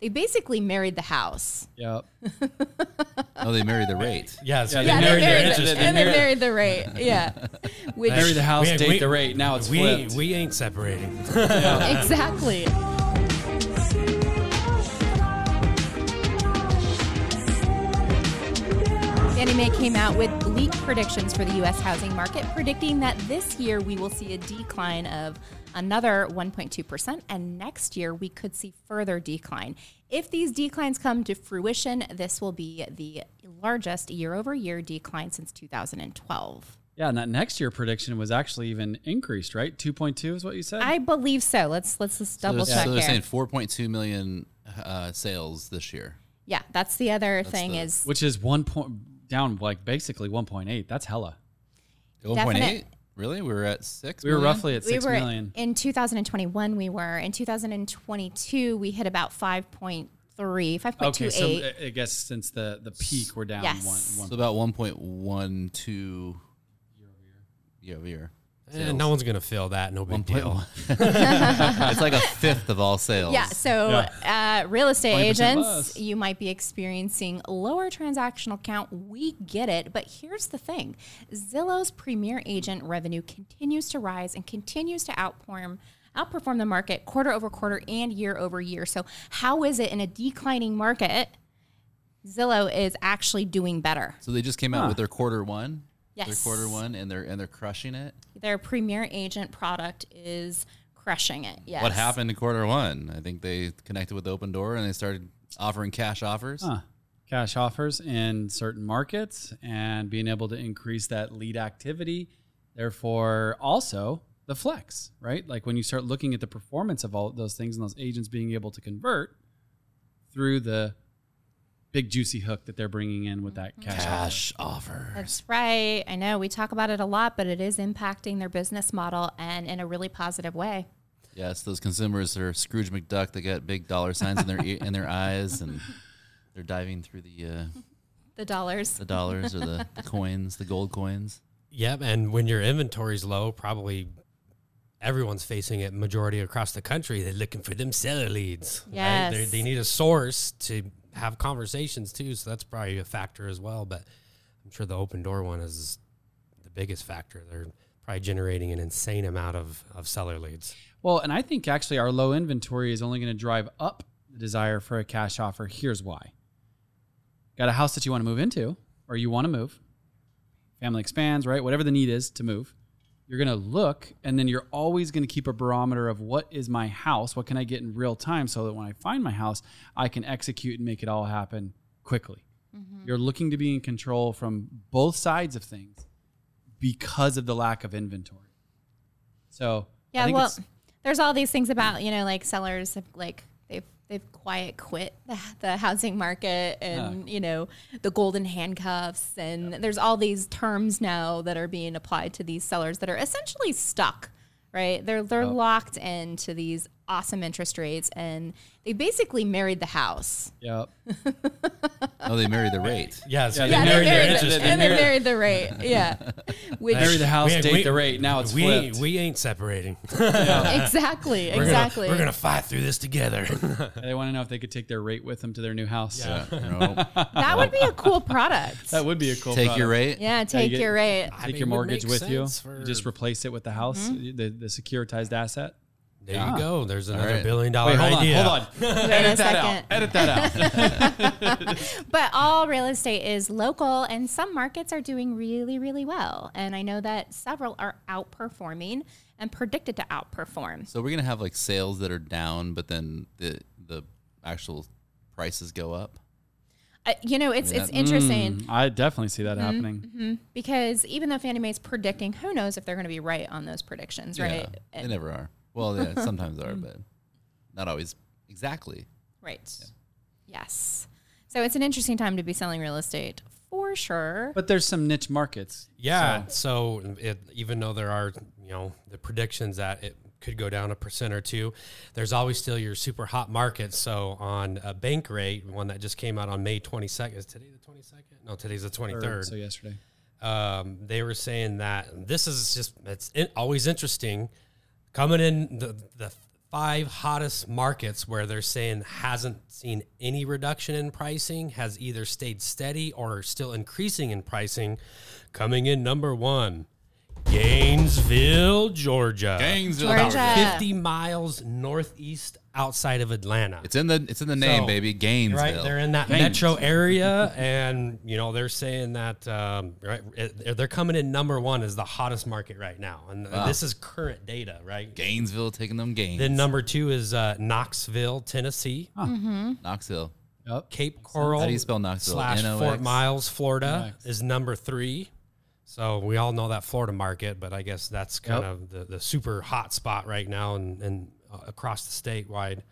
they basically married the house. Yep. Oh, they married the rate. Yeah, so Yeah, they Yeah, married they their married, interest. the, and they married the rate. Yeah, which Marry the house, We- date we- the rate. Now it's we flipped. we ain't separating. exactly. Fannie Mae came out with bleak predictions for the U.S. housing market, predicting that this year we will see a decline of another 1.2%, and next year we could see further decline. If these declines come to fruition, this will be the largest year over year decline since 2012. yeah, and that next year prediction was actually even increased, right? 2.2 is what you said? I believe so. Let's let's just double so, check so they're here. saying 4.2 million uh, sales this year. yeah, that's the other thing the- is Which is one point down, like basically 1.8. That's hella. 1.8? Definite. Really? We were at six. We were million? roughly at we six were million. in 2021 we were in 2022 we hit about 5.3 5.28 Okay, so I guess since the the peak, we're down Yes. one. So about 1.12 year over year. year over year. Eh, no one's gonna feel that. No big deal. it's like a fifth of all sales. yeah so Uh, real estate 20% agents less. you might be experiencing lower transactional count we get it but here's the thing zillow's premier agent revenue continues to rise and continues to outperform outperform the market quarter over quarter and year over year so how is it in a declining market zillow is actually doing better So they just came out Huh. with their quarter one. Their Yes. quarter one, and they're and they're crushing it. their premier agent product is crushing it. Yes. What happened in quarter one? I think they connected with Opendoor and they started offering cash offers. Huh. Cash offers in certain markets and being able to increase that lead activity. Therefore, also the flex, right? Like when you start looking at the performance of all those things and those agents being able to convert through the big juicy hook that they're bringing in with that cash, offer. Cash offer. That's right. I know we talk about it a lot, but it is impacting their business model and in a really positive way. Yes, those consumers are Scrooge McDuck. They got big dollar signs in their e- in their eyes, and they're diving through the uh, The dollars. the dollars or the, the coins, the gold coins. Yep, and when your inventory's low, probably everyone's facing it. Majority across the country, they're looking for them seller leads. right? Yes. they need a source to have conversations too, so that's probably a factor as well. But I'm sure the Opendoor one is the biggest factor. They're probably generating an insane amount of, of seller leads. Well, and I think actually our low inventory is only going to drive up the desire for a cash offer. Here's why. Got a house that you want to move into or you want to move. Family expands, right? Whatever the need is to move. You're going to look and then you're always going to keep a barometer of what is my house? What can I get in real time so that when I find my house, I can execute and make it all happen quickly. Mm-hmm. You're looking to be in control from both sides of things because of the lack of inventory. So, Yeah, well, there's all these things about you know like sellers have like they've quiet quit the, the housing market and you know the golden handcuffs. And there's all these terms now that are being applied to these sellers that are essentially stuck right? They're they're locked into these awesome interest rates and they basically married the house Yep. Oh, they married the rate. Yeah, so Yeah, they they married their interest. the- and they married- married the rate yeah which Marry the house, We- date we- the rate. Now it's we flipped. we ain't separating. exactly We're exactly Gonna, we're gonna fight through this together. they want to know if they could take their rate with them to their new house. Yeah. No. that would be a cool product That would be a cool. Take product. your rate. yeah take get- your rate I Take mean, your mortgage with you. for- You just replace it with the house, Mm-hmm. the, the securitized asset. There you go. There's another right. billion dollar Wait, hold idea. on, hold on. Wait a Edit that out. second. Edit that out. But all real estate is local, and some markets are doing really, really well. And I know that several are outperforming and predicted to outperform. So we're gonna have like sales that are down, but then the the actual prices go up. Uh, you know, it's it's that- interesting I definitely see Mm-hmm. that happening. because even though Fannie Mae's predicting, who knows if they're going to be right on those predictions, right? Yeah, And- they never are. Well, yeah, sometimes are, but not always exactly. right. Yes. So it's an interesting time to be selling real estate for sure. But there's some niche markets. Yeah. So, it, even though there are, you know, the predictions that it could go down a percent or two, there's always still your super hot markets. So on a bank rate, one that just came out on May 22nd, is today the 22nd? No, today's the 23rd. So yesterday. um, they were saying that this is just it's always interesting coming in the, the five hottest markets where they're saying hasn't seen any reduction in pricing, has either stayed steady or still increasing in pricing. Coming in number one, Gainesville, Georgia. Gainesville, Georgia. Georgia. 50 miles northeast outside of Atlanta. It's in the it's in the name, So, baby. Gainesville. Right, they're in that Gaines. metro area, and you know they're saying that um, right, it- they're coming in number one as the hottest market right now, and this is current data, right? Gainesville taking them gains. Then number two is uh, Knoxville, Tennessee, Knoxville. Yep. Cape Coral. How do you spell Knoxville? Slash N-O-X? Fort Myers, Florida NOX. is number three. So we all know that Florida market, but I guess that's kind Yep. of the, the super hot spot right now and, and uh, across the state wide.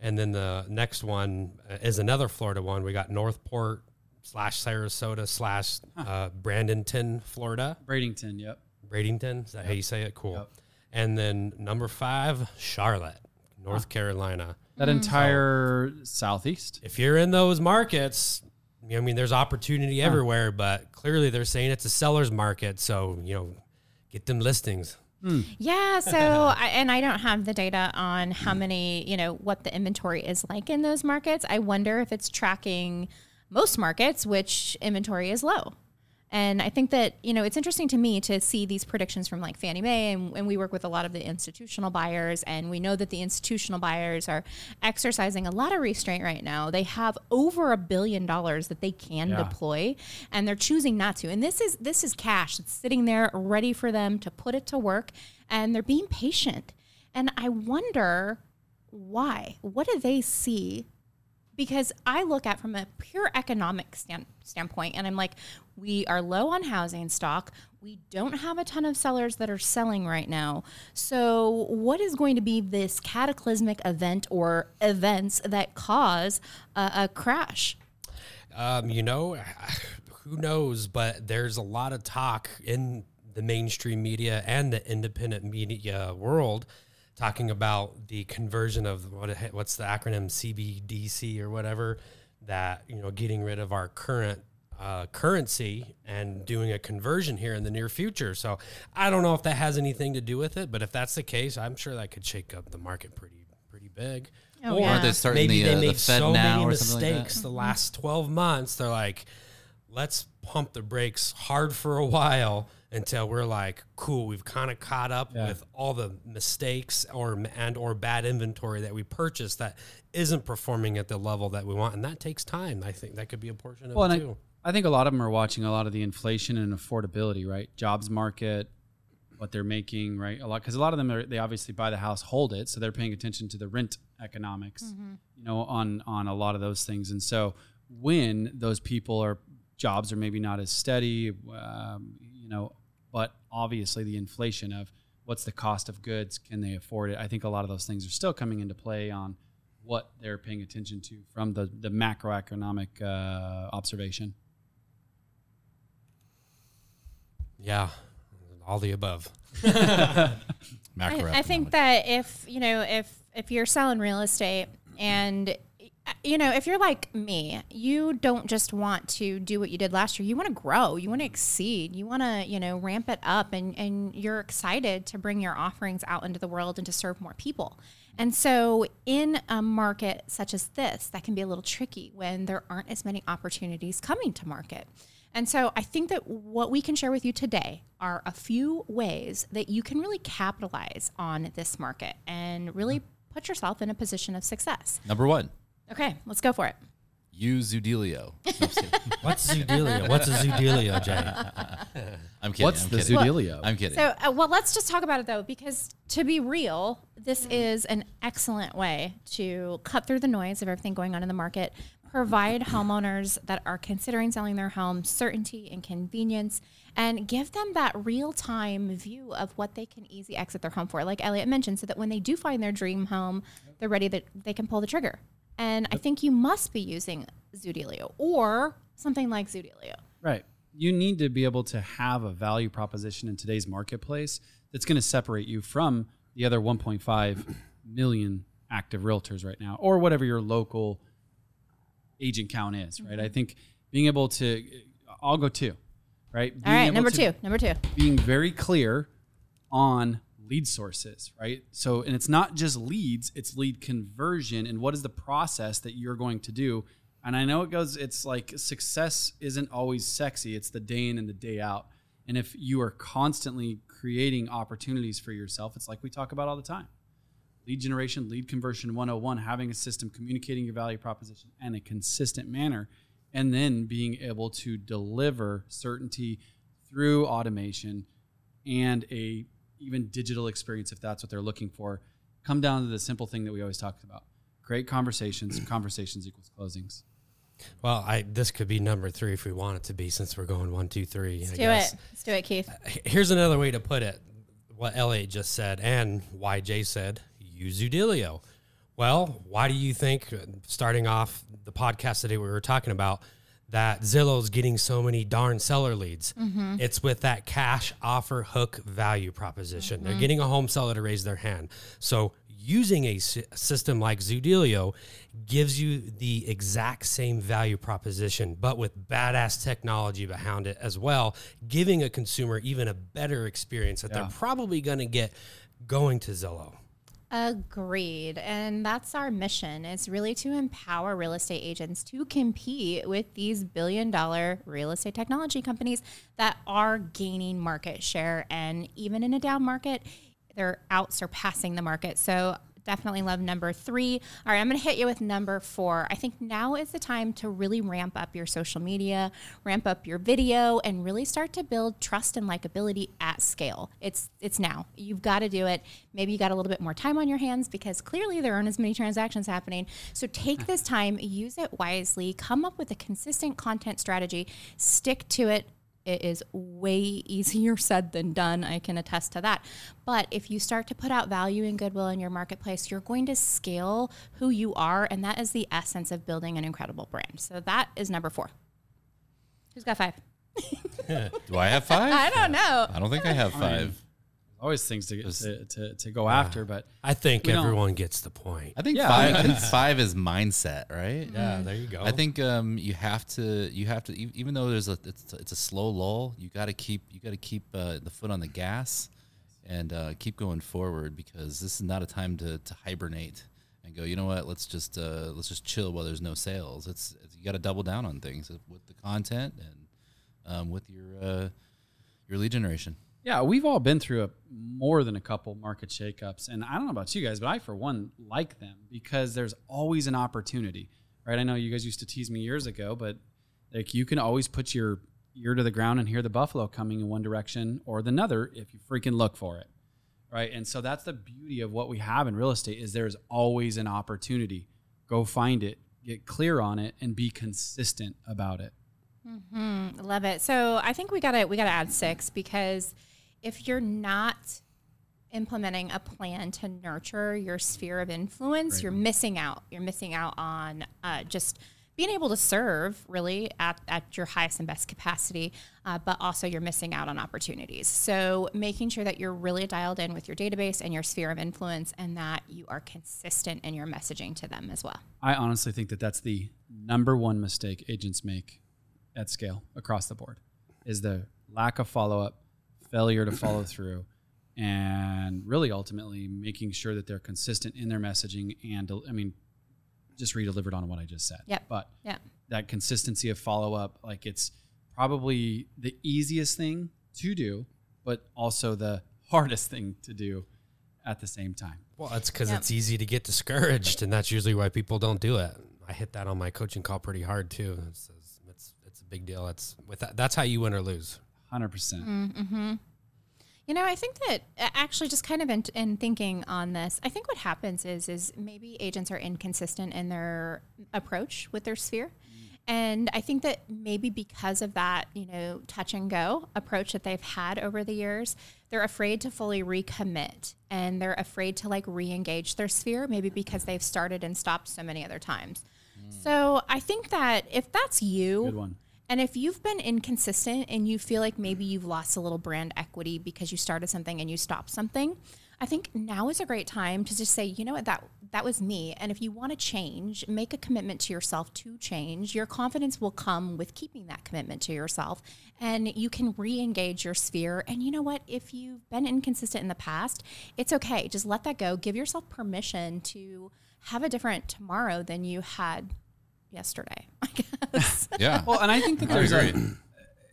And then the next one uh, is another Florida one. We got North Port slash Sarasota slash uh, Brandonton, Florida. Bradenton. Yep. Bradenton, is that how you say it? Cool. Yep. And then number five, Charlotte, North Carolina. That entire southeast. if you're in those markets, I mean, there's opportunity everywhere, but clearly they're saying it's a seller's market. So, you know, get them listings. Hmm. Yeah. So, I, and I don't have the data on how hmm. many, you know, what the inventory is like in those markets. I wonder if it's tracking most markets, which inventory is low. And I think that, you know, it's interesting to me to see these predictions from like Fannie Mae. And, and we work with a lot of the institutional buyers. And we know that the institutional buyers are exercising a lot of restraint right now. They have over a billion dollars that they can Yeah. deploy and they're choosing not to. And this is this is cash that's sitting there ready for them to put it to work and they're being patient. And I wonder why. What do they see because I look at from a pure economic stand, standpoint and I'm like, we are low on housing stock. We don't have a ton of sellers that are selling right now. So, what is going to be this cataclysmic event or events that cause a, a crash? Um, you know, who knows? But there's a lot of talk in the mainstream media and the independent media world talking about the conversion of what what's the acronym CBDC or whatever that you know getting rid of our current uh, currency and doing a conversion here in the near future. So I don't know if that has anything to do with it, but if that's the case, I'm sure that could shake up the market pretty pretty big. Oh, or yeah. Aren't they starting maybe the, they uh, the Fed so now many or something like mistakes the last 12 months they're like let's pump the brakes hard for a while until we're like cool we've kind of caught up Yeah. with all the mistakes or and or bad inventory that we purchased that isn't performing at the level that we want and that takes time i think that could be a portion of Well, it and too I, think a lot of them are watching a lot of the inflation and affordability, right? Jobs market, what they're making, right? A lot because a lot of them are they obviously buy the house, hold it, so they're paying attention to the rent economics, you know, on on a lot of those things. And so when those people are jobs are maybe not as steady, um, you know, but obviously the inflation of what's the cost of goods, can they afford it? I think a lot of those things are still coming into play on what they're paying attention to from the the macroeconomic uh, observation. Yeah all the above. I, I think that if you know if if you're selling real estate and you know if you're like me you don't just want to do what you did last year. You want to grow. You want to exceed. You want to you know ramp it up and and you're excited to bring your offerings out into the world and to serve more people. And so in a market such as this that can be a little tricky when there aren't as many opportunities coming to market and so I think that what we can share with you today are a few ways that you can really capitalize on this market and really put yourself in a position of success. Number one, Okay, let's go for it. use Zoodealio. No, I'm just kidding. what's zoodelia what's a zoodelia jay I'm kidding. What's I'm the kidding. Zoodealio? I'm kidding. So, uh, well, let's just talk about it though, because to be real, this is an excellent way to cut through the noise of everything going on in the market, provide homeowners that are considering selling their home certainty and convenience, and give them that real time view of what they can easy exit their home for, like Eliot mentioned, so that when they do find their dream home, they're ready that they can pull the trigger. And I think you must be using Zoodealio or something like Zoodealio. Right. You need to be able to have a value proposition in today's marketplace that's going to separate you from the other 1.5 million active realtors right now, or whatever your local agent count is. Right. I mm-hmm. think being able to, I'll go two. Right. All Being right, able number to- two. Number two. Being very clear on lead sources, right? So, and it's not just leads, it's lead conversion. And what is the process that you're going to do? And I know it goes, it's like success isn't always sexy, it's the day in and the day out. And if you are constantly creating opportunities for yourself, it's like we talk about all the time lead generation, lead conversion 101, having a system, communicating your value proposition in a consistent manner, and then being able to deliver certainty through automation and a even digital experience if that's what they're looking for. Come down to the simple thing that we always talk about. Great conversations, conversations equals closings. Well, I this could be number three if we want it to be, since we're going one, two, three. Let's I do guess. it. Let's do it, Keith. Here's another way to put it: what Eliot just said and YJ said. Use Zoodealio. Well, why do you think, uh, starting off the podcast today, we were talking about that Zillow's getting so many darn seller leads? It's with that cash offer hook value proposition. They're getting a home seller to raise their hand. So using a system like Zoodealio gives you the exact same value proposition, but with badass technology behind it as well, giving a consumer even a better experience that Yeah. they're probably going to get going to Zillow. Agreed. And that's our mission. It's really to empower real estate agents to compete with these billion dollar real estate technology companies that are gaining market share. And even in a down market, they're out surpassing the market. So definitely love number three. All right, I'm going to hit you with number four. I think now is the time to really ramp up your social media, ramp up your video, and really start to build trust and likability at scale. It's it's now. You've got to do it. Maybe you got a little bit more time on your hands because clearly there aren't as many transactions happening. So take this time, use it wisely, come up with a consistent content strategy, stick to it. It is way easier said than done. I can attest to that. But if you start to put out value and goodwill in your marketplace, you're going to scale who you are. And that is the essence of building an incredible brand. So that is number four. Who's got five? Do I have five? I don't know. I don't think I have five. Always things to, get, to, to, to go after, but I think everyone gets the point. I think Yeah, five. I I think five is mindset, right? Yeah, there you go. I think um, you have to you have to even though there's a it's, it's a slow lull, you got to keep you got to keep uh, the foot on the gas and uh, keep going forward because this is not a time to, to hibernate and go. You know what? Let's just uh, let's just chill while there's no sales. It's, it's you got to double down on things with the content and um, with your uh, your lead generation. Yeah, we've all been through a, more than a couple market shakeups, and I don't know about you guys, but I, for one, like them because there's always an opportunity, right? I know you guys used to tease me years ago, but like you can always put your ear to the ground and hear the buffalo coming in one direction or the other if you freaking look for it, right? And so that's the beauty of what we have in real estate is there's always an opportunity. Go find it, get clear on it, and be consistent about it. Mm-hmm. Love it. So I think we gotta we gotta add six because if you're not implementing a plan to nurture your sphere of influence, you're missing out. You're missing out on uh, just being able to serve really at, at your highest and best capacity, uh, but also you're missing out on opportunities. So making sure that you're really dialed in with your database and your sphere of influence and that you are consistent in your messaging to them as well. I honestly think that that's the number one mistake agents make at scale across the board is the lack of follow up, failure to follow through, and really ultimately making sure that they're consistent in their messaging and I mean just re-delivered on what I just said. Yeah. But Yeah. that consistency of follow up, like it's probably the easiest thing to do, but also the hardest thing to do at the same time. Well, that's because Yep. it's easy to get discouraged, and that's usually why people don't do it. I hit that on my coaching call pretty hard too. It's it's, it's, it's a big deal. That's with that, that's how you win or lose. 100%. percent mm-hmm. You know, I think that actually just kind of in, in thinking on this, I think what happens is is maybe agents are inconsistent in their approach with their sphere. Mm. And I think that maybe because of that, you know, touch and go approach that they've had over the years, they're afraid to fully recommit and they're afraid to like re-engage their sphere, maybe because they've started and stopped so many other times. Mm. So I think that if that's you, Good one. And if you've been inconsistent and you feel like maybe you've lost a little brand equity because you started something and you stopped something, I think now is a great time to just say, you know what, that that was me. And if you want to change, make a commitment to yourself to change. Your confidence will come with keeping that commitment to yourself. And you can re engage your sphere. And you know what? If you've been inconsistent in the past, it's okay. Just let that go. Give yourself permission to have a different tomorrow than you had yesterday, I guess. Yeah. Well, and I think that there's a,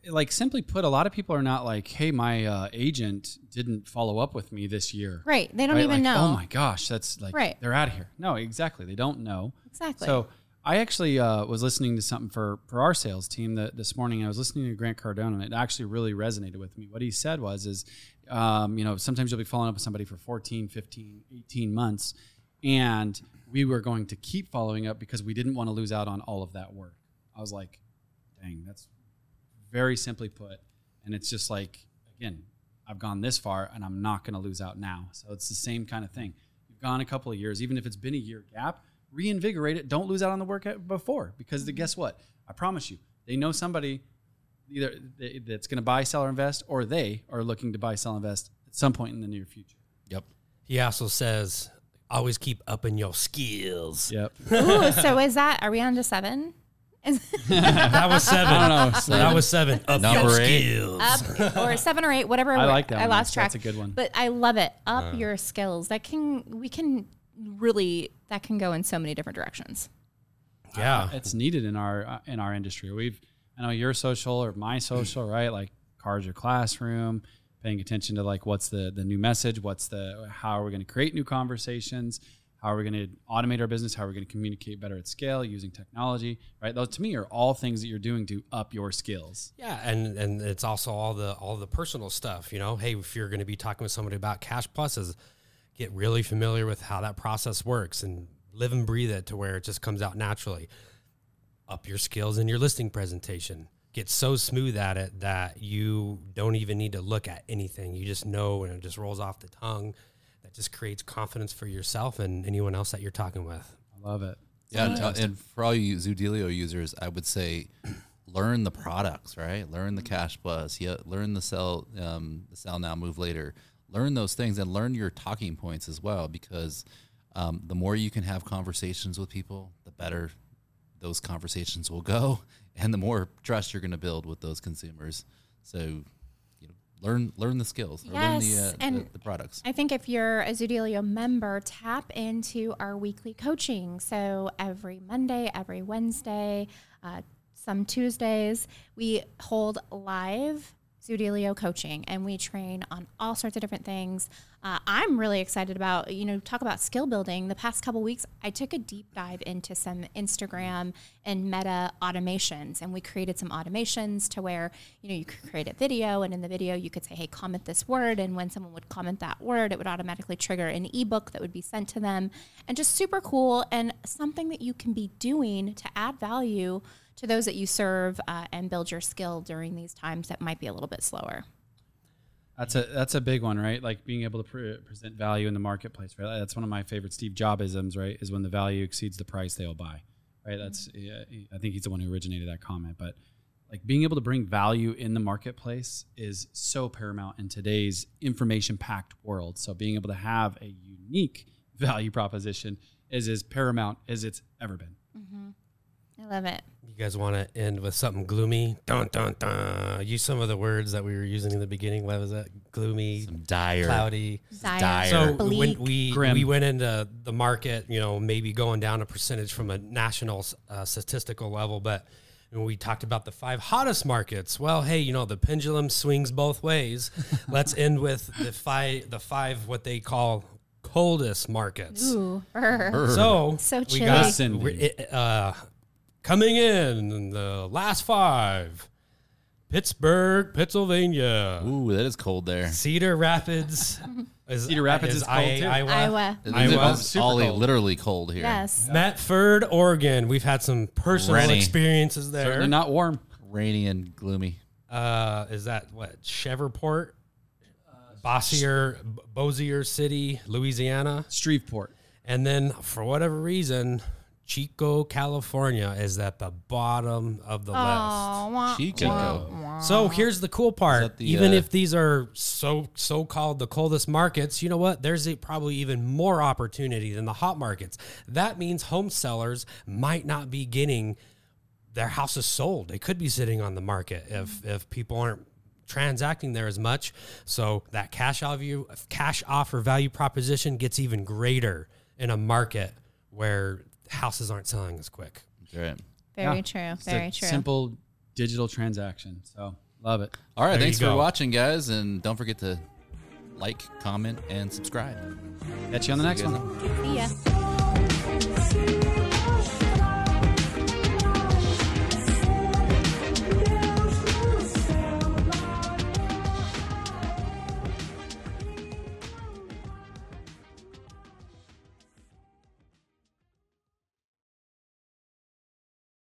like simply put, a lot of people are not like, "Hey, my uh, agent didn't follow up with me this year." right. They don't Right? even Like, know. Oh my gosh, that's like Right. they're out of here. No, exactly. They don't know. Exactly. So I actually uh, was listening to something for for our sales team that this morning. I was listening to Grant Cardone, and it actually really resonated with me. What he said was, is um, you know, sometimes you'll be following up with somebody for 14, 15, 18 months, and we were going to keep following up because we didn't want to lose out on all of that work. I was like, dang, that's very simply put. And it's just like, again, I've gone this far and I'm not going to lose out now. So it's the same kind of thing. You've gone a couple of years, even if it's been a year gap, reinvigorate it. Don't lose out on the work before because the, guess what? I promise you, they know somebody either that's going to buy, sell, or invest, or they are looking to buy, sell, invest at some point in the near future. Yep. He also says, always keep upping your skills. Yep. Ooh, so is that, are we on to seven? That was seven. I don't know. That was seven. Up Number your eight. skills. up or seven or eight, whatever. I like that I one. lost track. That's a good one. But I love it. Up your skills. That can we can really that can go in so many different directions. Yeah. it's needed in our uh, in our industry. We've I know your social or my social, right? Like cards your classroom, paying attention to like what's the the new message, what's the how are we going to create new conversations, how are we going to automate our business, how are we going to communicate better at scale using technology, right? Those to me are all things that you're doing to up your skills. Yeah, and and it's also all the all the personal stuff. You know, hey, if you're going to be talking with somebody about cash pluses, get really familiar with how that process works and live and breathe it to where it just comes out naturally. Up your skills in your listing presentation. Get so smooth at it that you don't even need to look at anything. You just know and it just rolls off the tongue. That just creates confidence for yourself and anyone else that you're talking with. I love it. Yeah, and, and for all you Zoodealio users, I would say learn the products, right? Learn the Cash Plus, yeah, learn the sell, um, the sell now, move later. Learn those things and learn your talking points as well, because um, the more you can have conversations with people, the better those conversations will go, and the more trust you're going to build with those consumers. So, you know, learn learn the skills, or learn the, uh, and the products. I think if you're a Zoodealio member, tap into our weekly coaching. So every Monday, every Wednesday, uh, some Tuesdays, we hold live Zoodealio coaching and we train on all sorts of different things. Uh, I'm really excited about, you know, talk about skill building. The past couple weeks, I took a deep dive into some Instagram and meta automations and we created some automations to where, you know, you could create a video and in the video you could say, hey, comment this word. And when someone would comment that word, it would automatically trigger an ebook that would be sent to them. And just super cool and something that you can be doing to add value to those that you serve uh, and build your skill during these times that might be a little bit slower. That's a that's a big one, right? Like being able to pre- present value in the marketplace, right? That's one of my favorite Steve Jobisms, right? Is when the value exceeds the price they'll buy, right? That's yeah, I think he's the one who originated that comment, but like being able to bring value in the marketplace is so paramount in today's information packed world. So being able to have a unique value proposition is as paramount as it's ever been. I love it. You guys want to end with something gloomy? Dun dun dun. Use some of the words that we were using in the beginning. What was that? Gloomy, Dire. cloudy. Dire, dire. So bleak. when we Grim. we went into the market, you know, maybe going down a percentage from a national uh, statistical level, but when we talked about the five hottest markets, well, hey, you know, the pendulum swings both ways. Let's end with the five the five what they call coldest markets. Ooh, brr. So So we chilly. got Listen, we- it, uh, coming in in the last five. Pittsburgh, Pennsylvania. Ooh, that is cold there. Cedar Rapids. Is, Cedar Rapids is cold, IA too. Iowa. Iowa. It- Iowa. It's Super Ollie, cold. literally cold here. Yes. Medford, Oregon. We've had some personal Rennie. experiences there. Certainly not warm. Rainy and gloomy. Uh, is that what Shreveport, Bossier, B- Bossier City, Louisiana, Shreveport. and then for whatever reason, Chico, California is at the bottom of the list. Wah, Chico. wah, wah. So here's the cool part. the, even uh, if these are so so called the coldest markets, you know what? There's a, probably even more opportunity than the hot markets. That means home sellers might not be getting their houses sold. They could be sitting on the market if if people aren't transacting there as much. So that cash value cash offer value proposition gets even greater in a market where houses aren't selling as quick. Right. Very Yeah. true. It's a Very true. Simple digital transaction. So love it. All right. There thanks for watching, guys, and don't forget to like, comment, and subscribe. Catch you on the next See you one. guys See ya.